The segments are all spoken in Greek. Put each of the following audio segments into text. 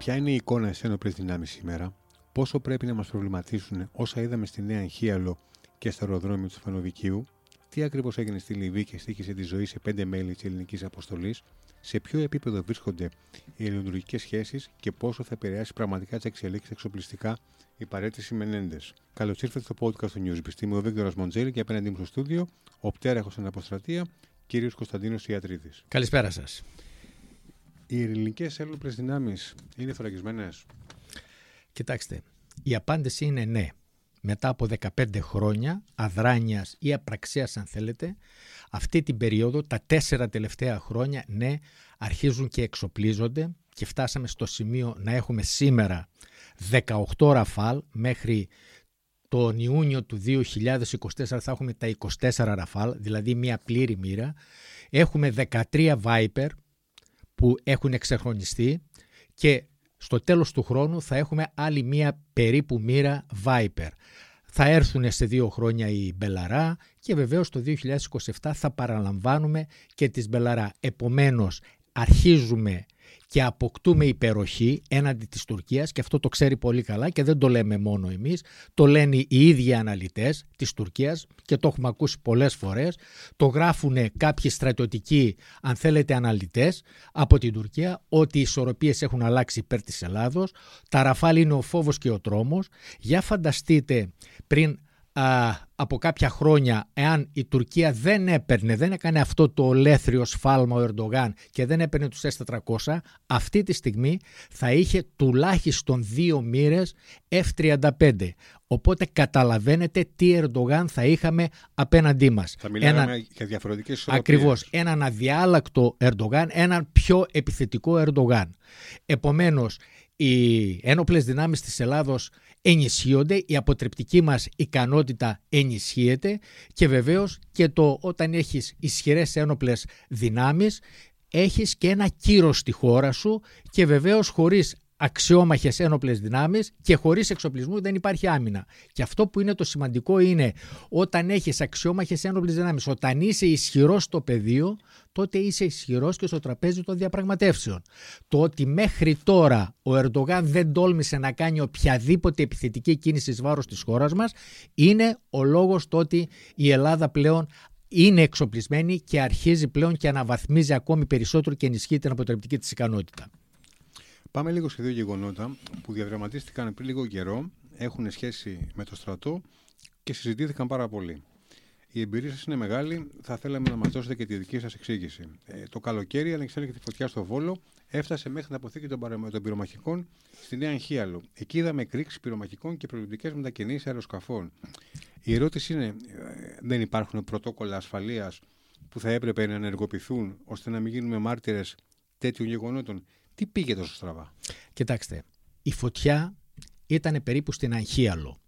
Ποια είναι η εικόνα στι ένοπλε δυνάμει σήμερα, πόσο πρέπει να μας προβληματίσουν όσα είδαμε στη Νέα Αγχίαλο και στο αεροδρόμιο του Φανοδικίου, τι ακριβώς έγινε στη Λιβύη και στήχησε τη ζωή σε πέντε μέλη της ελληνικής αποστολής, σε ποιο επίπεδο βρίσκονται οι ελληνικέ σχέσεις και πόσο θα επηρεάσει πραγματικά τις εξελίξεις εξοπλιστικά η παρέτηση Μενέντες; Καλώς ήρθατε στο podcast του Newsbeast. Είμαι ο Βίκτορας Μοντζέλη και απέναντί μου στο στούντιο ο πτέραχο στην αποστρατεία, κύριος Κωνσταντίνος Ιατρίδης. Καλησπέρα σας. Οι ελληνικέ ένοπλε δυνάμεις είναι θωρακισμένες; Κοιτάξτε, η απάντηση είναι ναι. Μετά από 15 χρόνια αδράνειας ή απραξίας αν θέλετε, αυτή την περίοδο, τα τέσσερα τελευταία χρόνια, ναι, αρχίζουν και εξοπλίζονται και φτάσαμε στο σημείο να έχουμε σήμερα 18 ραφάλ μέχρι τον Ιούνιο του 2024 θα έχουμε τα 24 ραφάλ, δηλαδή μια πλήρη μοίρα. Έχουμε 13 Viper που έχουν εκσυγχρονιστεί και στο τέλος του χρόνου θα έχουμε άλλη μία περίπου μοίρα Viper. Θα έρθουν σε δύο χρόνια οι Μπελαρά και βεβαίως το 2027 θα παραλαμβάνουμε και τις Μπελαρά. Επομένως αρχίζουμε και αποκτούμε υπεροχή έναντι της Τουρκίας και αυτό το ξέρει πολύ καλά και δεν το λέμε μόνο εμείς, το λένε οι ίδιοι αναλυτές της Τουρκίας και το έχουμε ακούσει πολλές φορές, το γράφουν κάποιοι στρατιωτικοί αν θέλετε αναλυτές από την Τουρκία ότι οι ισορροπίες έχουν αλλάξει υπέρ της Ελλάδος, τα Ραφάλ είναι ο φόβος και ο τρόμος, για φανταστείτε πριν α, από κάποια χρόνια εάν η Τουρκία δεν έπαιρνε, δεν έκανε αυτό το ολέθριο σφάλμα ο Ερντογάν και δεν έπαιρνε τους S400, αυτή τη στιγμή θα είχε τουλάχιστον δύο μοίρες F-35. Οπότε καταλαβαίνετε τι Ερντογάν θα είχαμε απέναντί μας. Θα μιλάμε Ένα... για διαφορετικές Ακριβώς. Έναν αδιάλακτο Ερντογάν, έναν πιο επιθετικό Ερντογάν. Επομένως, οι ένοπλες δυνάμεις της Ελλάδος ενισχύονται, η αποτρεπτική μας ικανότητα ενισχύεται και βεβαίως και το όταν έχεις ισχυρές ένοπλες δυνάμεις έχεις και ένα κύρος στη χώρα σου και βεβαίως χωρίς αξιόμαχες ένοπλες δυνάμεις και χωρίς εξοπλισμούς δεν υπάρχει άμυνα. Και αυτό που είναι το σημαντικό είναι όταν έχεις αξιόμαχες ένοπλες δυνάμεις, όταν είσαι ισχυρός στο πεδίο, τότε είσαι ισχυρός και στο τραπέζι των διαπραγματεύσεων. Το ότι μέχρι τώρα ο Ερντογάν δεν τόλμησε να κάνει οποιαδήποτε επιθετική κίνηση εις βάρος της χώρας μας, είναι ο λόγος το ότι η Ελλάδα πλέον είναι εξοπλισμένη και αρχίζει πλέον και αναβαθμίζει ακόμη περισσότερο και ενισχύει την αποτρεπτική της ικανότητα. Πάμε λίγο σε δύο γεγονότα που διαδραματίστηκαν πριν λίγο καιρό, έχουν σχέση με το στρατό και συζητήθηκαν πάρα πολύ. Η εμπειρία σας είναι μεγάλη. Θα θέλαμε να μας δώσετε και τη δική σας εξήγηση. Ε, το καλοκαίρι, ανεξέλεκτη φωτιά στο Βόλο, έφτασε μέχρι την αποθήκη των, των πυρομαχικών στη Νέα Αγχίαλο. Εκεί είδαμε εκρήξει πυρομαχικών και προληπτικέ μετακινήσεις αεροσκαφών. Η ερώτηση είναι, ε, δεν υπάρχουν πρωτόκολλα ασφαλείας που θα έπρεπε να ενεργοποιηθούν ώστε να μην γίνουμε μάρτυρες τέτοιων γεγονότων τι πήγε τόσο στραβά; Κοιτάξτε, η φωτιά ήταν περίπου στην Αγχίαλο.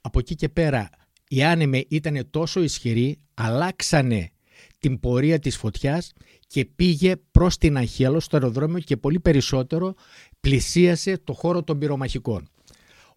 Από εκεί και πέρα οι άνεμοι ήταν τόσο ισχυροί, αλλάξανε την πορεία της φωτιάς και πήγε προς την Αγχίαλο στο αεροδρόμιο και πολύ περισσότερο πλησίασε το χώρο των πυρομαχικών.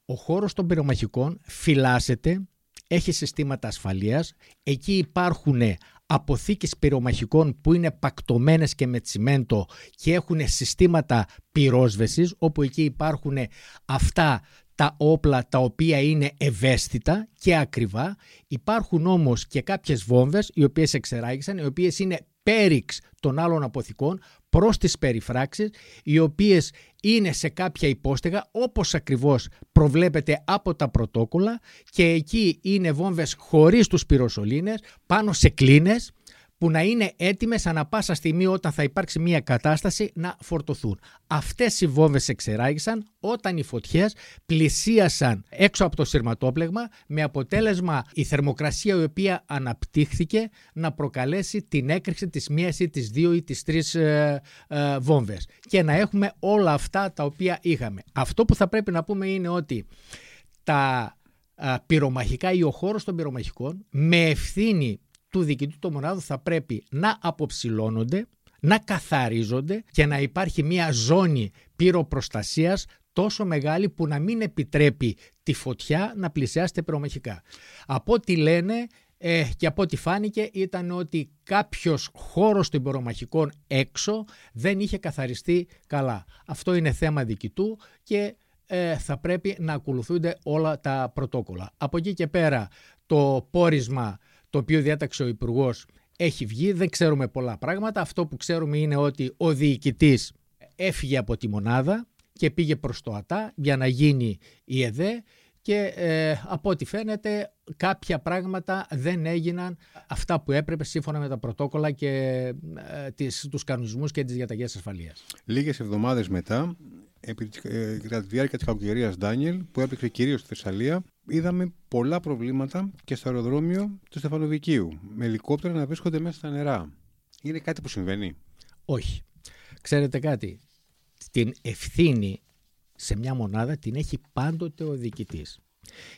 Ο χώρος των πυρομαχικών φυλάσσεται, έχει συστήματα ασφαλείας, εκεί υπάρχουν αποθήκες πυρομαχικών που είναι πακτωμένες και με τσιμέντο και έχουν συστήματα πυρόσβεσης όπου εκεί υπάρχουν αυτά τα όπλα τα οποία είναι ευαίσθητα και ακριβά. Υπάρχουν όμως και κάποιες βόμβες οι οποίες εξεράγησαν, οι οποίες είναι πέριξ των άλλων αποθηκών προς τις περιφράξεις οι οποίες είναι σε κάποια υπόστεγα όπως ακριβώς προβλέπεται από τα πρωτόκολλα και εκεί είναι βόμβες χωρίς τους πυροσολίνες πάνω σε κλίνες που να είναι έτοιμες ανα πάσα στιγμή όταν θα υπάρξει μια κατάσταση να φορτωθούν. Αυτές οι βόμβες εξεράγησαν όταν οι φωτιές πλησίασαν έξω από το σειρματόπλεγμα με αποτέλεσμα η θερμοκρασία η οποία αναπτύχθηκε να προκαλέσει την έκρηξη της μίας ή της δύο ή της τρεις ε, ε, βόμβες και να έχουμε όλα αυτά τα οποία είχαμε. Αυτό που θα πρέπει να πούμε είναι ότι τα πυρομαχικά ή ο χώρος των πυρομαχικών με ευθύνη του διοικητού των μονάδων θα πρέπει να αποψηλώνονται, να καθαρίζονται και να υπάρχει μια ζώνη πυροπροστασίας τόσο μεγάλη που να μην επιτρέπει τη φωτιά να πλησιάσει τα πυρομαχικά. Από ό,τι λένε ε, και από ό,τι φάνηκε ήταν ότι κάποιος χώρος των υπερομαχικών έξω δεν είχε καθαριστεί καλά. Αυτό είναι θέμα διοικητού και ε, θα πρέπει να ακολουθούνται όλα τα πρωτόκολλα. Από εκεί και πέρα το πόρισμα το οποίο διέταξε ο υπουργός έχει βγει, δεν ξέρουμε πολλά πράγματα. Αυτό που ξέρουμε είναι ότι ο διοικητής έφυγε από τη μονάδα και πήγε προς το ΑΤΑ για να γίνει η ΕΔΕ και ε, από ό,τι φαίνεται κάποια πράγματα δεν έγιναν αυτά που έπρεπε σύμφωνα με τα πρωτόκολλα και ε, τις, τους κανονισμούς και τις διαταγές ασφαλείας. Λίγες εβδομάδες μετά, επί, ε, κατά τη διάρκεια της κακοκαιρίας Ντάνιελ, που έπαιξε κυρίως στη Θεσσαλία, είδαμε πολλά προβλήματα και στο αεροδρόμιο του Στεφανοβικίου, με ελικόπτερα να βρίσκονται μέσα στα νερά. Είναι κάτι που συμβαίνει; Όχι. Ξέρετε κάτι, την ευθύνη σε μια μονάδα την έχει πάντοτε ο διοικητής.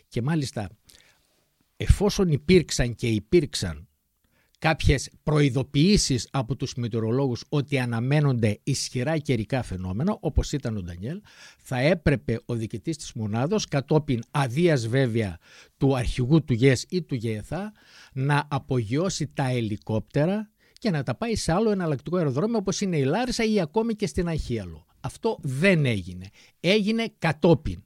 Και μάλιστα εφόσον υπήρξαν και υπήρξαν κάποιες προειδοποιήσεις από τους μετεωρολόγους ότι αναμένονται ισχυρά καιρικά φαινόμενα, όπως ήταν ο Ντανιέλ, θα έπρεπε ο διοικητής της μονάδος, κατόπιν αδείας βέβαια του αρχηγού του ΓΕΣ ή του ΓΕΘΑ, να απογειώσει τα ελικόπτερα και να τα πάει σε άλλο εναλλακτικό αεροδρόμιο όπως είναι η Λάρισα ή ακόμη και στην Αχίαλο. Αυτό δεν έγινε. Έγινε κατόπιν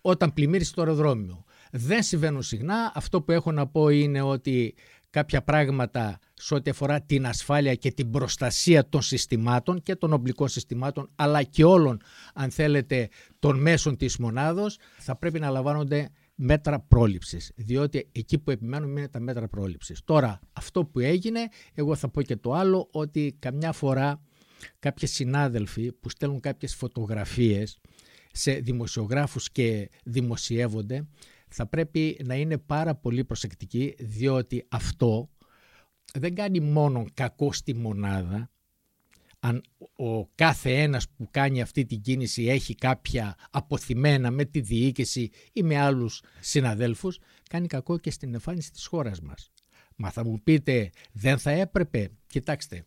όταν πλημμύρισε το αεροδρόμιο. Δεν συμβαίνουν συχνά. Αυτό που έχω να πω είναι ότι κάποια πράγματα σε ό,τι αφορά την ασφάλεια και την προστασία των συστημάτων και των ομπλικών συστημάτων αλλά και όλων αν θέλετε των μέσων της μονάδος θα πρέπει να λαμβάνονται μέτρα πρόληψης διότι εκεί που επιμένουμε είναι τα μέτρα πρόληψης. Τώρα αυτό που έγινε εγώ θα πω και το άλλο ότι καμιά φορά κάποιοι συνάδελφοι που στέλνουν κάποιες φωτογραφίες σε δημοσιογράφους και δημοσιεύονται θα πρέπει να είναι πάρα πολύ προσεκτικοί διότι αυτό δεν κάνει μόνο κακό στη μονάδα αν ο κάθε ένας που κάνει αυτή την κίνηση έχει κάποια αποθυμένα με τη διοίκηση ή με άλλους συναδέλφους, κάνει κακό και στην εμφάνιση της χώρας μας. Μα θα μου πείτε δεν θα έπρεπε, κοιτάξτε,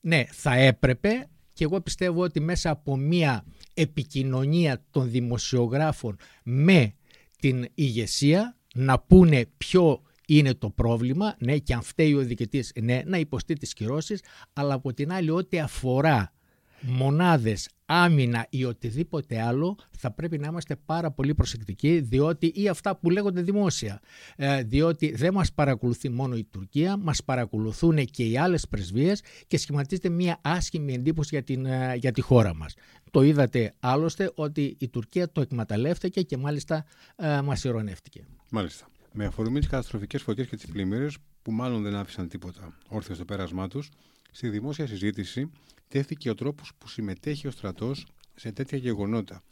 ναι θα έπρεπε και εγώ πιστεύω ότι μέσα από μια επικοινωνία των δημοσιογράφων με την ηγεσία να πούνε ποιο είναι το πρόβλημα, ναι, και αν φταίει ο διοικητής, ναι, να υποστεί τις κυρώσεις, αλλά από την άλλη ό,τι αφορά μονάδες, άμυνα ή οτιδήποτε άλλο θα πρέπει να είμαστε πάρα πολύ προσεκτικοί διότι ή αυτά που λέγονται δημόσια ε, διότι δεν μας παρακολουθεί μόνο η Τουρκία μας παρακολουθούν και οι άλλες πρεσβείες και σχηματίζεται μια άσχημη εντύπωση για, την, ε, για τη χώρα μας. Το είδατε άλλωστε ότι η Τουρκία το εκμεταλλεύτηκε και μάλιστα ε, μας ειρωνεύτηκε. Μάλιστα. Με αφορμή τις καταστροφικές φωτιές και τις πλημμύρες, που μάλλον δεν άφησαν τίποτα όρθιο στο πέρασμά τους, στη δημόσια συζήτηση τέθηκε ο τρόπος που συμμετέχει ο στρατός σε τέτοια γεγονότα.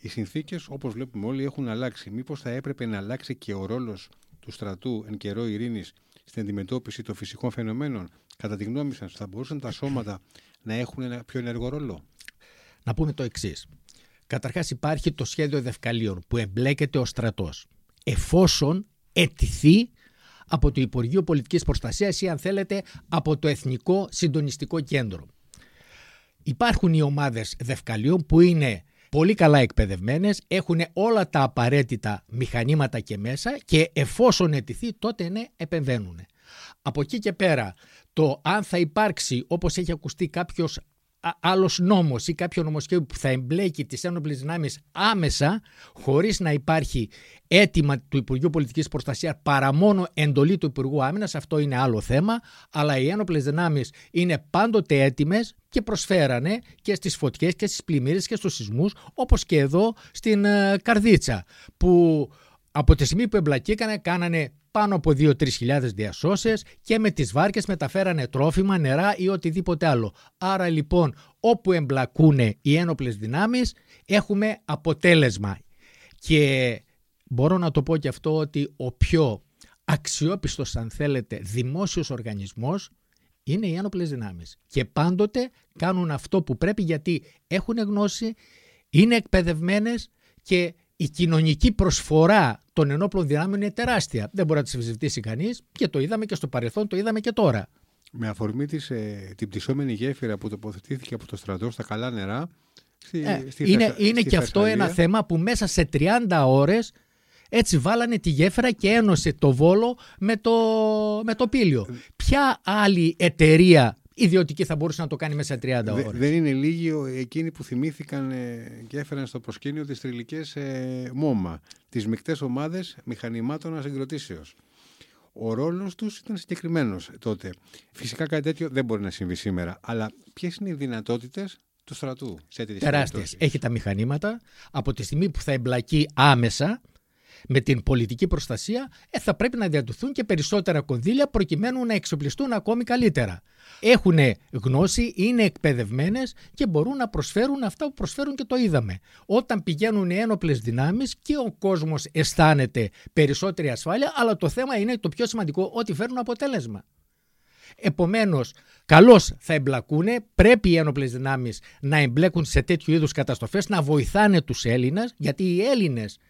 Οι συνθήκες, όπως βλέπουμε όλοι, έχουν αλλάξει. Μήπως θα έπρεπε να αλλάξει και ο ρόλος του στρατού εν καιρό ειρήνης στην αντιμετώπιση των φυσικών φαινομένων; Κατά τη γνώμη σας, θα μπορούσαν τα σώματα να έχουν ένα πιο ενεργό ρόλο; Να πούμε το εξής. Καταρχάς υπάρχει το σχέδιο δευκαλίων που εμπλέκεται ο στρατός εφόσον ετηθεί από το Υπουργείο Πολιτικής Προστασίας ή αν θέλετε από το Εθνικό Συντονιστικό Κέντρο. Υπάρχουν οι ομάδες δευκαλίων που είναι πολύ καλά εκπαιδευμένες, έχουν όλα τα απαραίτητα μηχανήματα και μέσα και εφόσον ετηθεί τότε ναι επεμβαίνουν. Από εκεί και πέρα το αν θα υπάρξει όπως έχει ακουστεί κάποιος άλλος νόμος ή κάποιο νομοσχέδιο που θα εμπλέκει τις ένοπλες δυνάμεις άμεσα, χωρίς να υπάρχει αίτημα του Υπουργείου Πολιτικής Προστασίας παρά μόνο εντολή του Υπουργού Άμυνας, αυτό είναι άλλο θέμα. Αλλά οι ένοπλες δυνάμεις είναι πάντοτε έτοιμες και προσφέρανε και στις φωτιές και στις πλημμύρες και στους σεισμούς, όπως και εδώ στην ε, Καρδίτσα. Που από τη στιγμή που εμπλακήκανε, κάνανε πάνω από 2-3 χιλιάδες διασώσεις και με τις βάρκες μεταφέρανε τρόφιμα, νερά ή οτιδήποτε άλλο. Άρα λοιπόν όπου εμπλακούν οι ένοπλες δυνάμεις έχουμε αποτέλεσμα. Και μπορώ να το πω και αυτό ότι ο πιο αξιόπιστος αν θέλετε δημόσιος οργανισμός είναι οι ένοπλες δυνάμεις. Και πάντοτε κάνουν αυτό που πρέπει γιατί έχουν γνώση, είναι εκπαιδευμένες και η κοινωνική προσφορά των ενόπλων δυνάμεων είναι τεράστια. Δεν μπορεί να τη συζητήσει κανείς και το είδαμε και στο παρελθόν, το είδαμε και τώρα. Με αφορμή της, ε, την πτυσσόμενη γέφυρα που τοποθετήθηκε από το στρατό στα καλά νερά. Στη, ε, στη είναι είναι και αυτό ένα θέμα που μέσα σε 30 ώρες Έτσι βάλανε τη γέφυρα και ένωσε το Βόλο με το, με το Πήλιο. Ποια άλλη εταιρεία ιδιωτική θα μπορούσε να το κάνει μέσα σε 30 ώρες. δεν είναι λίγοι εκείνοι που θυμήθηκαν ε, και έφεραν στο προσκήνιο τις τριλικές ε, ΜΟΜΑ, τις μεικτές ομάδες μηχανημάτων ασυγκροτήσεως. Ο ρόλος τους ήταν συγκεκριμένος τότε. Φυσικά κάτι τέτοιο δεν μπορεί να συμβεί σήμερα. Αλλά ποιες είναι οι δυνατότητες του στρατού σε τέτοιες Τεράστιες. Έχει τα μηχανήματα. Από τη στιγμή που θα εμπλακεί άμεσα με την πολιτική προστασία, ε, θα πρέπει να διατουθούν και περισσότερα κονδύλια προκειμένου να εξοπλιστούν ακόμη καλύτερα. Έχουν γνώση, είναι εκπαιδευμένες και μπορούν να προσφέρουν αυτά που προσφέρουν και το είδαμε. Όταν πηγαίνουν οι ένοπλες δυνάμεις και ο κόσμος αισθάνεται περισσότερη ασφάλεια, αλλά το θέμα είναι το πιο σημαντικό, ότι φέρνουν αποτέλεσμα. Επομένως, καλώς θα εμπλακούν. Πρέπει οι ένοπλες δυνάμεις να εμπλέκουν σε τέτοιου είδους καταστροφές, να βοηθάνε τους Έλληνες, γιατί οι Έλληνες ε,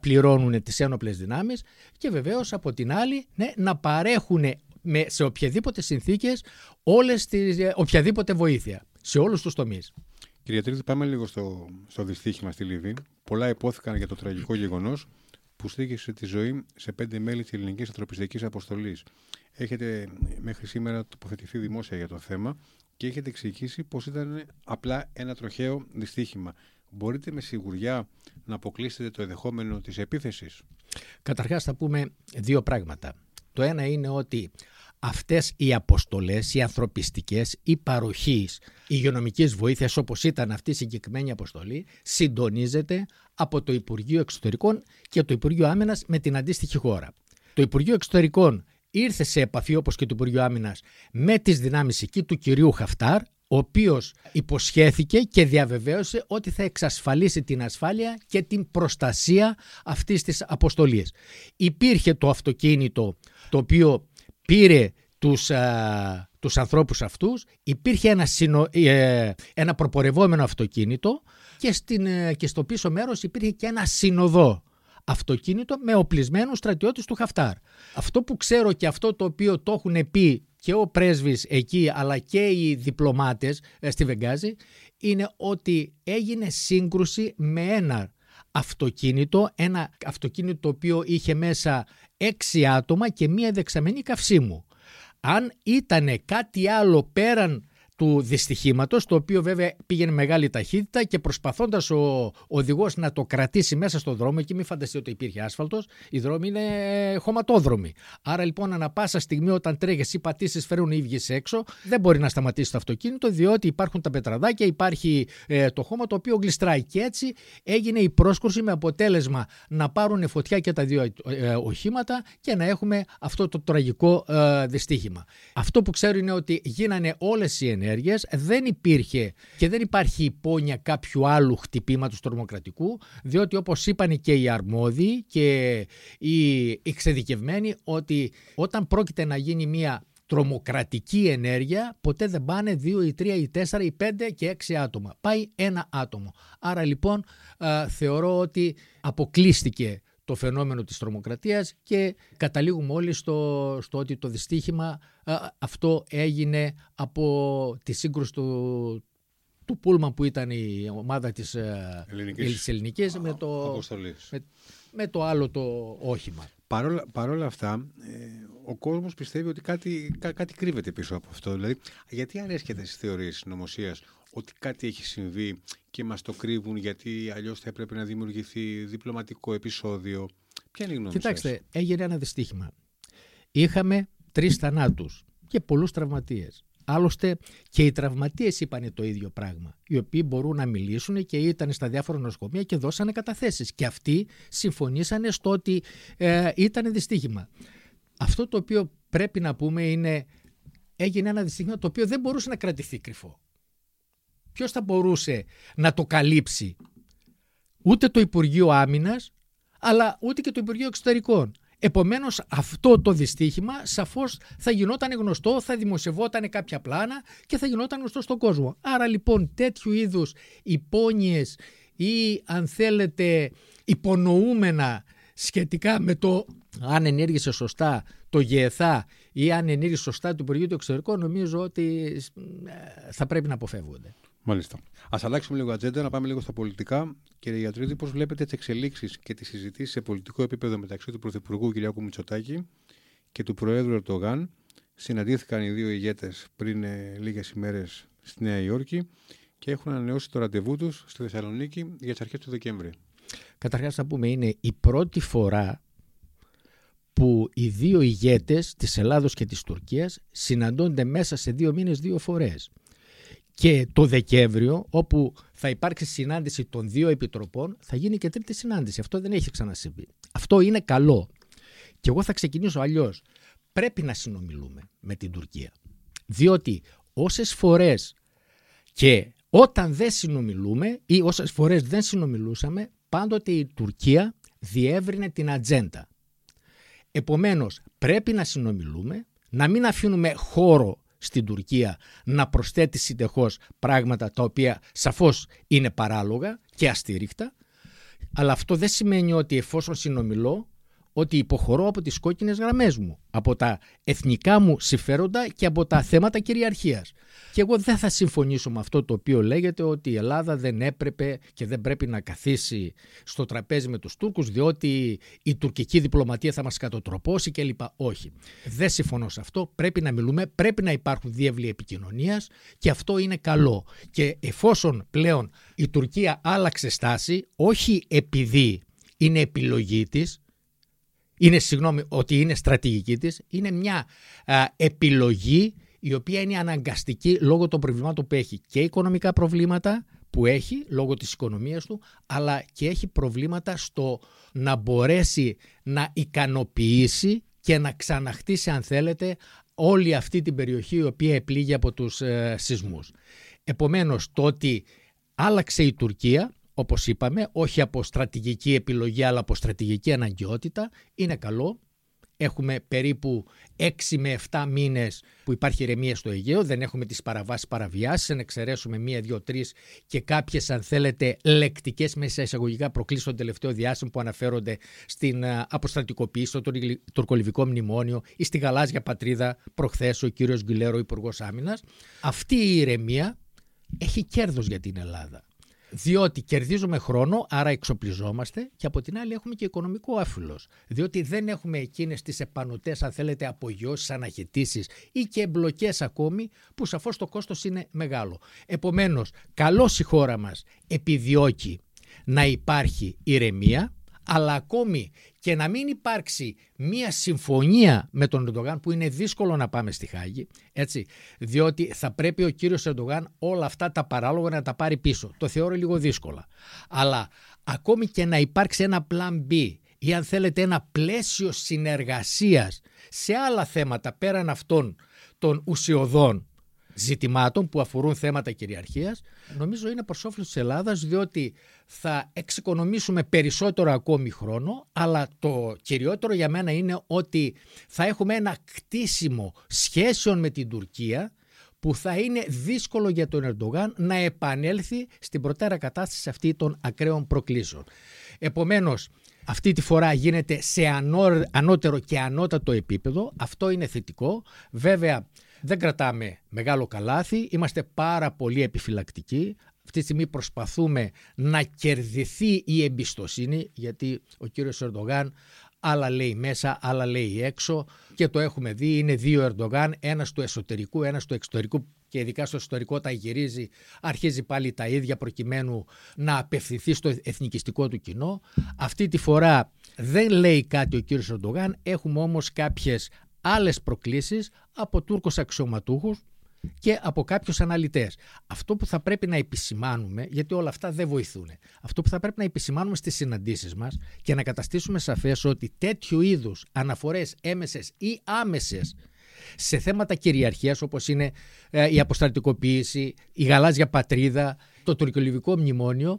πληρώνουν τις ένοπλες δυνάμεις και βεβαίως από την άλλη ναι, να παρέχουν με, σε οποιαδήποτε συνθήκες όλες τις, ε, οποιαδήποτε βοήθεια σε όλους τους τομείς. Κύριε Τρίτη, πάμε λίγο στο, στο δυστύχημα στη Λιβύη. Πολλά υπόθηκαν για το τραγικό γεγονός που στήκησε τη ζωή σε πέντε μέλη της ελληνικής ανθρωπιστικής αποστολής. Έχετε μέχρι σήμερα τοποθετηθεί δημόσια για το θέμα και έχετε εξηγήσει πως ήταν απλά ένα τροχαίο δυστύχημα μπορείτε με σιγουριά να αποκλείσετε το ενδεχόμενο της επίθεσης; Καταρχάς θα πούμε δύο πράγματα. Το ένα είναι ότι αυτές οι αποστολές, οι ανθρωπιστικές, οι παροχής υγειονομικής βοήθειας όπως ήταν αυτή η συγκεκριμένη αποστολή συντονίζεται από το Υπουργείο Εξωτερικών και το Υπουργείο Άμυνας με την αντίστοιχη χώρα. Το Υπουργείο Εξωτερικών ήρθε σε επαφή όπως και το Υπουργείο Άμυνας με τις δυνάμεις εκεί του κυρίου Χαφτάρ ο οποίος υποσχέθηκε και διαβεβαίωσε ότι θα εξασφαλίσει την ασφάλεια και την προστασία αυτής της αποστολής. Υπήρχε το αυτοκίνητο το οποίο πήρε τους, α, τους ανθρώπους αυτούς, υπήρχε ένα, συνο, ε, ένα προπορευόμενο αυτοκίνητο και, στην, ε, και στο πίσω μέρος υπήρχε και ένα συνοδό αυτοκίνητο με οπλισμένους στρατιώτες του Χαφτάρ. Αυτό που ξέρω και αυτό το οποίο το έχουν πει και ο πρέσβης εκεί αλλά και οι διπλωμάτες ε, στη Βεγγάζη είναι ότι έγινε σύγκρουση με ένα αυτοκίνητο, ένα αυτοκίνητο το οποίο είχε μέσα έξι άτομα και μία δεξαμενή καυσίμου. Αν ήταν κάτι άλλο πέραν του δυστυχήματος, το οποίο βέβαια πήγαινε μεγάλη ταχύτητα και προσπαθώντας ο οδηγός να το κρατήσει μέσα στο δρόμο, και μην φανταστείτε ότι υπήρχε άσφαλτος, οι δρόμοι είναι χωματόδρομοι. Άρα λοιπόν ανα πάσα στιγμή όταν τρέχεις ή πατήσεις φέρουν ή βγεις έξω, δεν μπορεί να σταματήσει το αυτοκίνητο, διότι υπάρχουν τα πετραδάκια, υπάρχει ε, το χώμα το οποίο γλιστράει. Και έτσι έγινε η πρόσκρουση με αποτέλεσμα να πάρουν φωτιά και τα δύο ε, οχήματα και να έχουμε αυτό το τραγικό ε, δυστύχημα. Αυτό που ξέρω είναι ότι γίνανε όλες οι δεν υπήρχε και δεν υπάρχει υπόνοια κάποιου άλλου χτυπήματος τρομοκρατικού διότι όπως είπαν και οι αρμόδιοι και οι εξειδικευμένοι ότι όταν πρόκειται να γίνει μια τρομοκρατική ενέργεια ποτέ δεν πάνε δύο ή τρία ή τέσσερα ή πέντε και έξι άτομα. Πάει ένα άτομο. Άρα λοιπόν θεωρώ ότι αποκλείστηκε το φαινόμενο της τρομοκρατίας και καταλήγουμε όλοι στο, στο ότι το δυστύχημα αυτό έγινε από τη σύγκρουση του, του Πούλμαν που ήταν η ομάδα της ε, ελληνικής, ελληνικής με, το, με, με, το άλλο το όχημα. Παρόλα, παρόλα αυτά, ε, ο κόσμος πιστεύει ότι κάτι, κά, κάτι κρύβεται πίσω από αυτό. Δηλαδή, γιατί αρέσκεται στις θεωρίες συνωμοσίας ότι κάτι έχει συμβεί και μας το κρύβουν γιατί αλλιώς θα έπρεπε να δημιουργηθεί διπλωματικό επεισόδιο. Ποια είναι η γνώμη Κοιτάξτε, σας; έγινε ένα δυστύχημα. Είχαμε τρεις θανάτους και πολλούς τραυματίες. Άλλωστε και οι τραυματίες είπαν το ίδιο πράγμα. Οι οποίοι μπορούν να μιλήσουν και ήταν στα διάφορα νοσοκομεία και δώσανε καταθέσεις. Και αυτοί συμφωνήσανε στο ότι ε, ήταν δυστύχημα. Αυτό το οποίο πρέπει να πούμε είναι έγινε ένα δυστύχημα το οποίο δεν μπορούσε να κρατηθεί κρυφό. Ποιος θα μπορούσε να το καλύψει; Ούτε το Υπουργείο Άμυνας, αλλά ούτε και το Υπουργείο Εξωτερικών. Επομένως αυτό το δυστύχημα σαφώς θα γινόταν γνωστό, θα δημοσιευόταν κάποια πλάνα και θα γινόταν γνωστό στον κόσμο. Άρα λοιπόν τέτοιου είδους υπόνοιες ή αν θέλετε υπονοούμενα σχετικά με το αν ενέργησε σωστά το ΓΕΘΑ ή αν ενέργησε σωστά το Υπουργείο του Εξωτερικών νομίζω ότι ε, θα πρέπει να αποφεύγονται. Μάλιστα. Α αλλάξουμε λίγο ατζέντα, να πάμε λίγο στα πολιτικά. Κύριε Γιατρίδη, πώς βλέπετε τις εξελίξεις και τις συζητήσεις σε πολιτικό επίπεδο μεταξύ του Πρωθυπουργού κ. Μητσοτάκη και του Προέδρου Ερντογάν; Συναντήθηκαν οι δύο ηγέτες πριν ε, λίγες ημέρες στη Νέα Υόρκη και έχουν ανανεώσει το ραντεβού τους στη Θεσσαλονίκη για τις αρχές του Δεκέμβρη. Καταρχάς, να πούμε, είναι η πρώτη φορά που οι δύο ηγέτες της Ελλάδος και της Τουρκίας συναντώνται μέσα σε δύο μήνες δύο φορές. Και το Δεκέμβριο, όπου θα υπάρξει συνάντηση των δύο επιτροπών, θα γίνει και τρίτη συνάντηση. Αυτό δεν έχει ξανασυμβεί. Αυτό είναι καλό. Και εγώ θα ξεκινήσω αλλιώς. Πρέπει να συνομιλούμε με την Τουρκία. Διότι όσες φορές και όταν δεν συνομιλούμε ή όσες φορές δεν συνομιλούσαμε, πάντοτε η Τουρκία διεύρυνε την ατζέντα. Επομένως, πρέπει να συνομιλούμε, να μην αφήνουμε χώρο στην Τουρκία να προσθέτει συντεχώς πράγματα τα οποία σαφώς είναι παράλογα και αστήριχτα, αλλά αυτό δεν σημαίνει ότι εφόσον συνομιλώ ότι υποχωρώ από τις κόκκινες γραμμές μου, από τα εθνικά μου συμφέροντα και από τα θέματα κυριαρχίας. Και εγώ δεν θα συμφωνήσω με αυτό το οποίο λέγεται ότι η Ελλάδα δεν έπρεπε και δεν πρέπει να καθίσει στο τραπέζι με τους Τούρκους διότι η τουρκική διπλωματία θα μας κατοτροπώσει κλπ. Όχι. Δεν συμφωνώ σε αυτό. Πρέπει να μιλούμε, πρέπει να υπάρχουν διεύλοι επικοινωνίας και αυτό είναι καλό. Και εφόσον πλέον η Τουρκία άλλαξε στάση, όχι επειδή είναι επιλογή της, είναι, συγγνώμη, ότι είναι στρατηγική της, είναι μια επιλογή η οποία είναι αναγκαστική λόγω των προβλημάτων που έχει και οικονομικά προβλήματα που έχει λόγω της οικονομίας του, αλλά και έχει προβλήματα στο να μπορέσει να ικανοποιήσει και να ξαναχτίσει αν θέλετε όλη αυτή την περιοχή η οποία επλήγει από τους ε, σεισμούς. Επομένως το ότι άλλαξε η Τουρκία όπως είπαμε, όχι από στρατηγική επιλογή αλλά από στρατηγική αναγκαιότητα, είναι καλό. Έχουμε περίπου 6 με 7 μήνες που υπάρχει ηρεμία στο Αιγαίο, δεν έχουμε τις παραβάσεις παραβιάσεις, να εξαιρέσουμε μία, δύο, τρεις και κάποιες αν θέλετε λεκτικές μέσα εισαγωγικά προκλήσεις των τελευταίο διάστημα που αναφέρονται στην ε, αποστρατικοποίηση, στο τουρκολιβικό μνημόνιο ή στη γαλάζια πατρίδα προχθές ο κύριος Γκυλέρο, υπουργός Άμυνας. Αυτή η ηρεμία έχει κέρδος για την Ελλάδα διότι κερδίζουμε χρόνο, άρα εξοπλιζόμαστε και από την άλλη έχουμε και οικονομικό άφυλος. Διότι δεν έχουμε εκείνες τις επανωτές, αν θέλετε, απογειώσεις, αναχαιτήσεις ή και εμπλοκές ακόμη, που σαφώς το κόστος είναι μεγάλο. Επομένως, καλώς η χώρα μας επιδιώκει να υπάρχει ηρεμία, αλλά ακόμη και να μην υπάρξει μία συμφωνία με τον Ερντογάν που είναι δύσκολο να πάμε στη Χάγη, έτσι, διότι θα πρέπει ο κύριος Ερντογάν όλα αυτά τα παράλογα να τα πάρει πίσω. Το θεωρώ λίγο δύσκολα. Αλλά ακόμη και να υπάρξει ένα plan B ή αν θέλετε ένα πλαίσιο συνεργασίας σε άλλα θέματα πέραν αυτών των ουσιοδών ζητημάτων που αφορούν θέματα κυριαρχίας, νομίζω είναι προς όφελος της Ελλάδας διότι θα εξοικονομήσουμε περισσότερο ακόμη χρόνο, αλλά το κυριότερο για μένα είναι ότι θα έχουμε ένα κτίσιμο σχέσεων με την Τουρκία που θα είναι δύσκολο για τον Ερντογάν να επανέλθει στην προτέρα κατάσταση αυτή των ακραίων προκλήσεων. Επομένως, αυτή τη φορά γίνεται σε ανώτερο και ανώτατο επίπεδο. Αυτό είναι θετικό. Βέβαια, δεν κρατάμε μεγάλο καλάθι, είμαστε πάρα πολύ επιφυλακτικοί. Αυτή τη στιγμή προσπαθούμε να κερδιθεί η εμπιστοσύνη, γιατί ο κύριος Ερντογάν άλλα λέει μέσα, άλλα λέει έξω και το έχουμε δει, είναι δύο Ερντογάν, ένας του εσωτερικού, ένας του εξωτερικού και ειδικά στο εσωτερικό όταν γυρίζει αρχίζει πάλι τα ίδια προκειμένου να απευθυνθεί στο εθνικιστικό του κοινό. Αυτή τη φορά δεν λέει κάτι ο κύριος Ερντογάν, έχουμε όμως κάποιες άλλες προκλήσεις από Τούρκους αξιωματούχους και από κάποιους αναλυτές. Αυτό που θα πρέπει να επισημάνουμε, γιατί όλα αυτά δεν βοηθούν, αυτό που θα πρέπει να επισημάνουμε στις συναντήσεις μας και να καταστήσουμε σαφές ότι τέτοιου είδους αναφορές έμεσες ή άμεσες σε θέματα κυριαρχίας όπως είναι ε, η αποστρατικοποίηση, η γαλάζια πατρίδα, το τουρκολιβικό μνημόνιο ε,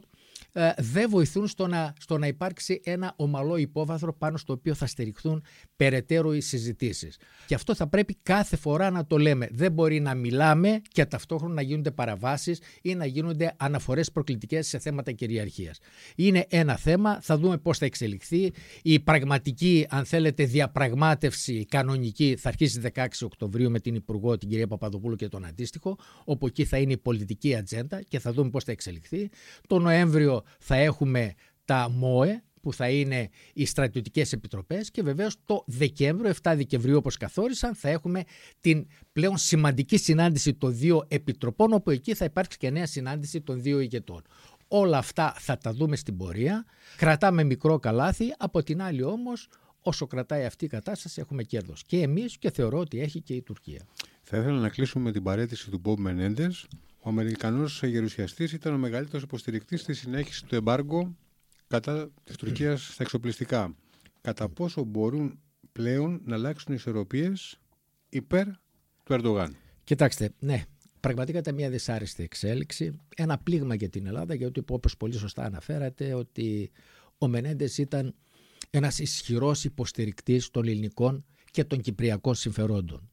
δεν βοηθούν στο να, στο να υπάρξει ένα ομαλό υπόβαθρο πάνω στο οποίο θα στηριχθούν περαιτέρω οι συζητήσεις. Και αυτό θα πρέπει κάθε φορά να το λέμε. Δεν μπορεί να μιλάμε και ταυτόχρονα να γίνονται παραβάσεις ή να γίνονται αναφορές προκλητικές σε θέματα κυριαρχίας. Είναι ένα θέμα, θα δούμε πώς θα εξελιχθεί. Η πραγματική, αν θέλετε, διαπραγμάτευση κανονική θα αρχίσει 16 Οκτωβρίου με την Υπουργό, την κυρία Παπαδοπούλου και τον αντίστοιχο, όπου εκεί θα είναι η πολιτική ατζέντα και θα δούμε πώς θα εξελιχθεί. Το Νοέμβριο θα έχουμε τα ΜΟΕ, που θα είναι οι στρατιωτικές επιτροπές και βεβαίως το Δεκέμβριο, 7 Δεκεμβρίου όπως καθόρισαν, θα έχουμε την πλέον σημαντική συνάντηση των δύο επιτροπών, όπου εκεί θα υπάρξει και νέα συνάντηση των δύο ηγετών. Όλα αυτά θα τα δούμε στην πορεία. Κρατάμε μικρό καλάθι, από την άλλη όμως όσο κρατάει αυτή η κατάσταση έχουμε κέρδος. Και εμείς και θεωρώ ότι έχει και η Τουρκία. Θα ήθελα να κλείσουμε με την παρέτηση του Μπομπ Μενέντες. Ο Αμερικανός γερουσιαστής ήταν ο μεγαλύτερος υποστηρικτής στη συνέχισης του εμπάργκο κατά της Τουρκίας στα εξοπλιστικά. Κατά πόσο μπορούν πλέον να αλλάξουν οι ισορροπίες υπέρ του Ερντογάν; Κοιτάξτε, ναι, πραγματικά ήταν μια δυσάρεστη εξέλιξη. Ένα πλήγμα για την Ελλάδα, γιατί όπως πολύ σωστά αναφέρατε, ότι ο Μενέντες ήταν ένας ισχυρός υποστηρικτής των ελληνικών και των κυπριακών συμφερόντων.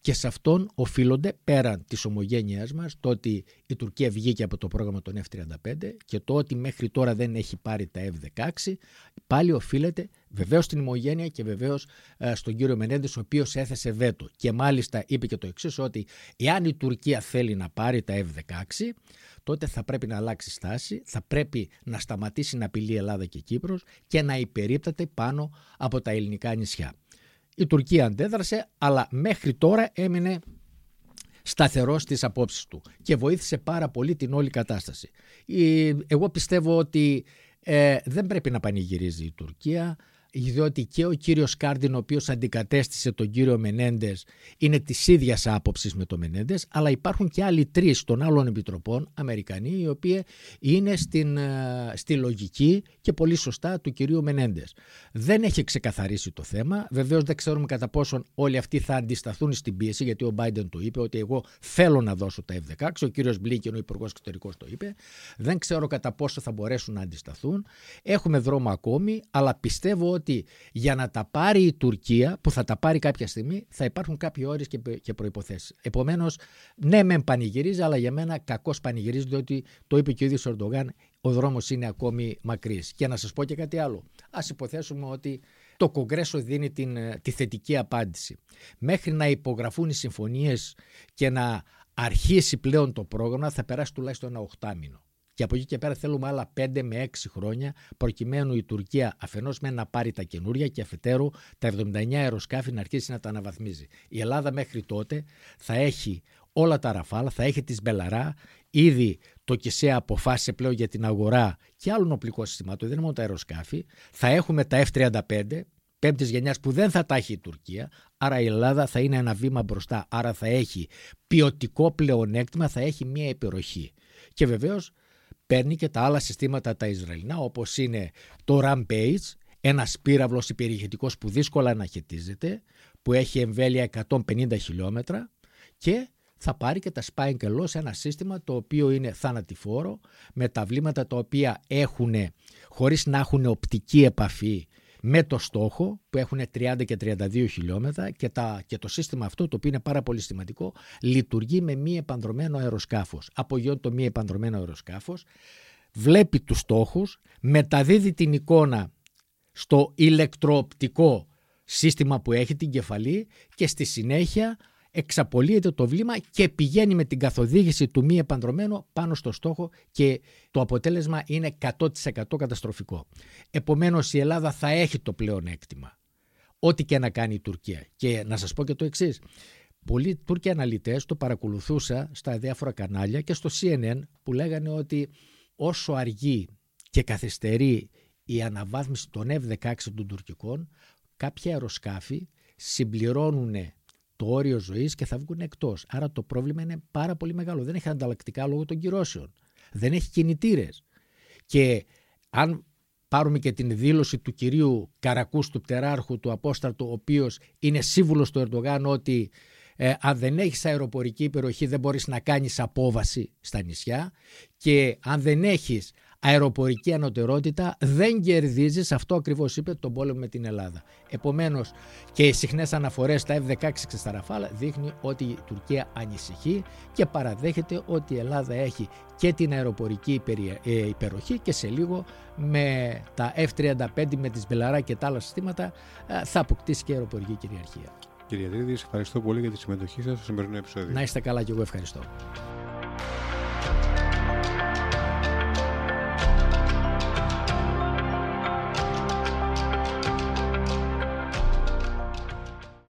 Και σε αυτόν οφείλονται πέραν της ομογένειάς μας το ότι η Τουρκία βγήκε από το πρόγραμμα των F-35 και το ότι μέχρι τώρα δεν έχει πάρει τα F-16 πάλι οφείλεται βεβαίως στην ομογένεια και βεβαίως ε, στον κύριο Μενέντες ο οποίος έθεσε βέτο και μάλιστα είπε και το εξής ότι εάν η Τουρκία θέλει να πάρει τα F-16 τότε θα πρέπει να αλλάξει στάση, θα πρέπει να σταματήσει να απειλεί η Ελλάδα και Κύπρος και να υπερίπταται πάνω από τα ελληνικά νησιά. Η Τουρκία αντέδρασε, αλλά μέχρι τώρα έμεινε σταθερός στις απόψεις του και βοήθησε πάρα πολύ την όλη κατάσταση. Εγώ πιστεύω ότι ε, δεν πρέπει να πανηγυρίζει η Τουρκία διότι και ο κύριος Κάρντιν ο οποίος αντικατέστησε τον κύριο Μενέντες είναι της ίδιας άποψης με τον Μενέντες αλλά υπάρχουν και άλλοι τρεις των άλλων επιτροπών Αμερικανοί οι οποίοι είναι στην, ε, στη λογική και πολύ σωστά του κυρίου Μενέντες. Δεν έχει ξεκαθαρίσει το θέμα. Βεβαίως δεν ξέρουμε κατά πόσον όλοι αυτοί θα αντισταθούν στην πίεση γιατί ο Biden το είπε ότι εγώ θέλω να δώσω τα F-16. Ο κύριος Μπλίκεν ο Υπουργός Εξωτερικός το είπε. Δεν ξέρω κατά πόσο θα μπορέσουν να αντισταθούν. Έχουμε δρόμο ακόμη αλλά πιστεύω ότι ότι για να τα πάρει η Τουρκία, που θα τα πάρει κάποια στιγμή, θα υπάρχουν κάποιοι όροι και, και προποθέσει. Επομένως, ναι, μεν πανηγυρίζει, αλλά για μένα κακώς πανηγυρίζει, διότι το είπε και ο ίδιος ο Ερντογάν, ο δρόμος είναι ακόμη μακρύς. Και να σας πω και κάτι άλλο. Α υποθέσουμε ότι το Κογκρέσο δίνει την, ε, τη θετική απάντηση. Μέχρι να υπογραφούν οι συμφωνίες και να αρχίσει πλέον το πρόγραμμα, θα περάσει τουλάχιστον ένα οχτάμηνο. Και από εκεί και πέρα θέλουμε άλλα 5 με 6 χρόνια προκειμένου η Τουρκία αφενός μεν να πάρει τα καινούρια και αφετέρου τα 79 αεροσκάφη να αρχίσει να τα αναβαθμίζει. Η Ελλάδα μέχρι τότε θα έχει όλα τα Rafale, θα έχει τις Μπελαρά, ήδη το ΚΥΣΕΑ αποφάσισε πλέον για την αγορά και άλλων οπλικών συστημάτων, δεν είναι μόνο τα αεροσκάφη. Θα έχουμε τα F-35, πέμπτης γενιάς που δεν θα τα έχει η Τουρκία. Άρα η Ελλάδα θα είναι ένα βήμα μπροστά. Άρα θα έχει ποιοτικό πλεονέκτημα, θα έχει μια υπεροχή. Και βεβαίως παίρνει και τα άλλα συστήματα τα Ισραηλινά όπως είναι το Rampage, ένας πύραυλος υπερηγετικός που δύσκολα αναχαιτίζεται, που έχει εμβέλεια 150 χιλιόμετρα και θα πάρει και τα Spine σε ένα σύστημα το οποίο είναι θανατηφόρο με τα βλήματα τα οποία έχουν χωρίς να έχουν οπτική επαφή με το στόχο που έχουν 30 και 32 χιλιόμετρα και, τα, και το σύστημα αυτό το οποίο είναι πάρα πολύ σημαντικό λειτουργεί με μη επανδρομένο αεροσκάφος. Απογειώνει το μη επανδρομένο αεροσκάφος, βλέπει τους στόχους, μεταδίδει την εικόνα στο ηλεκτροοπτικό σύστημα που έχει την κεφαλή και στη συνέχεια εξαπολύεται το βλήμα και πηγαίνει με την καθοδήγηση του μη επανδρομένου πάνω στο στόχο και το αποτέλεσμα είναι 100% καταστροφικό. Επομένως η Ελλάδα θα έχει το πλέον έκτημα. Ό,τι και να κάνει η Τουρκία. Και να σας πω και το εξής. Πολλοί Τούρκοι αναλυτές το παρακολουθούσα στα διάφορα κανάλια και στο CNN που λέγανε ότι όσο αργεί και καθυστερεί η αναβάθμιση των F-16 των τουρκικών, κάποια αεροσκάφη συμπληρώνουν το όριο ζωής και θα βγουν εκτός. Άρα το πρόβλημα είναι πάρα πολύ μεγάλο. Δεν έχει ανταλλακτικά λόγω των κυρώσεων. Δεν έχει κινητήρες. Και αν πάρουμε και την δήλωση του κυρίου Καρακούς του Πτεράρχου, του Απόστρατου, ο οποίος είναι σύμβουλος του Ερντογάν ότι ε, αν δεν έχεις αεροπορική υπεροχή δεν μπορείς να κάνεις απόβαση στα νησιά και αν δεν έχεις αεροπορική ανωτερότητα δεν κερδίζει, αυτό ακριβώς είπε, τον πόλεμο με την Ελλάδα. Επομένως και οι συχνές αναφορές στα F-16 και στα Ραφάλα δείχνει ότι η Τουρκία ανησυχεί και παραδέχεται ότι η Ελλάδα έχει και την αεροπορική ε, υπεροχή και σε λίγο με τα F-35 με τις Μπελαρά και τα άλλα συστήματα ε, θα αποκτήσει και αεροπορική κυριαρχία. Κύριε Τρίδη, ευχαριστώ πολύ για τη συμμετοχή σας στο σημερινό επεισόδιο. Να είστε καλά και εγώ ευχαριστώ.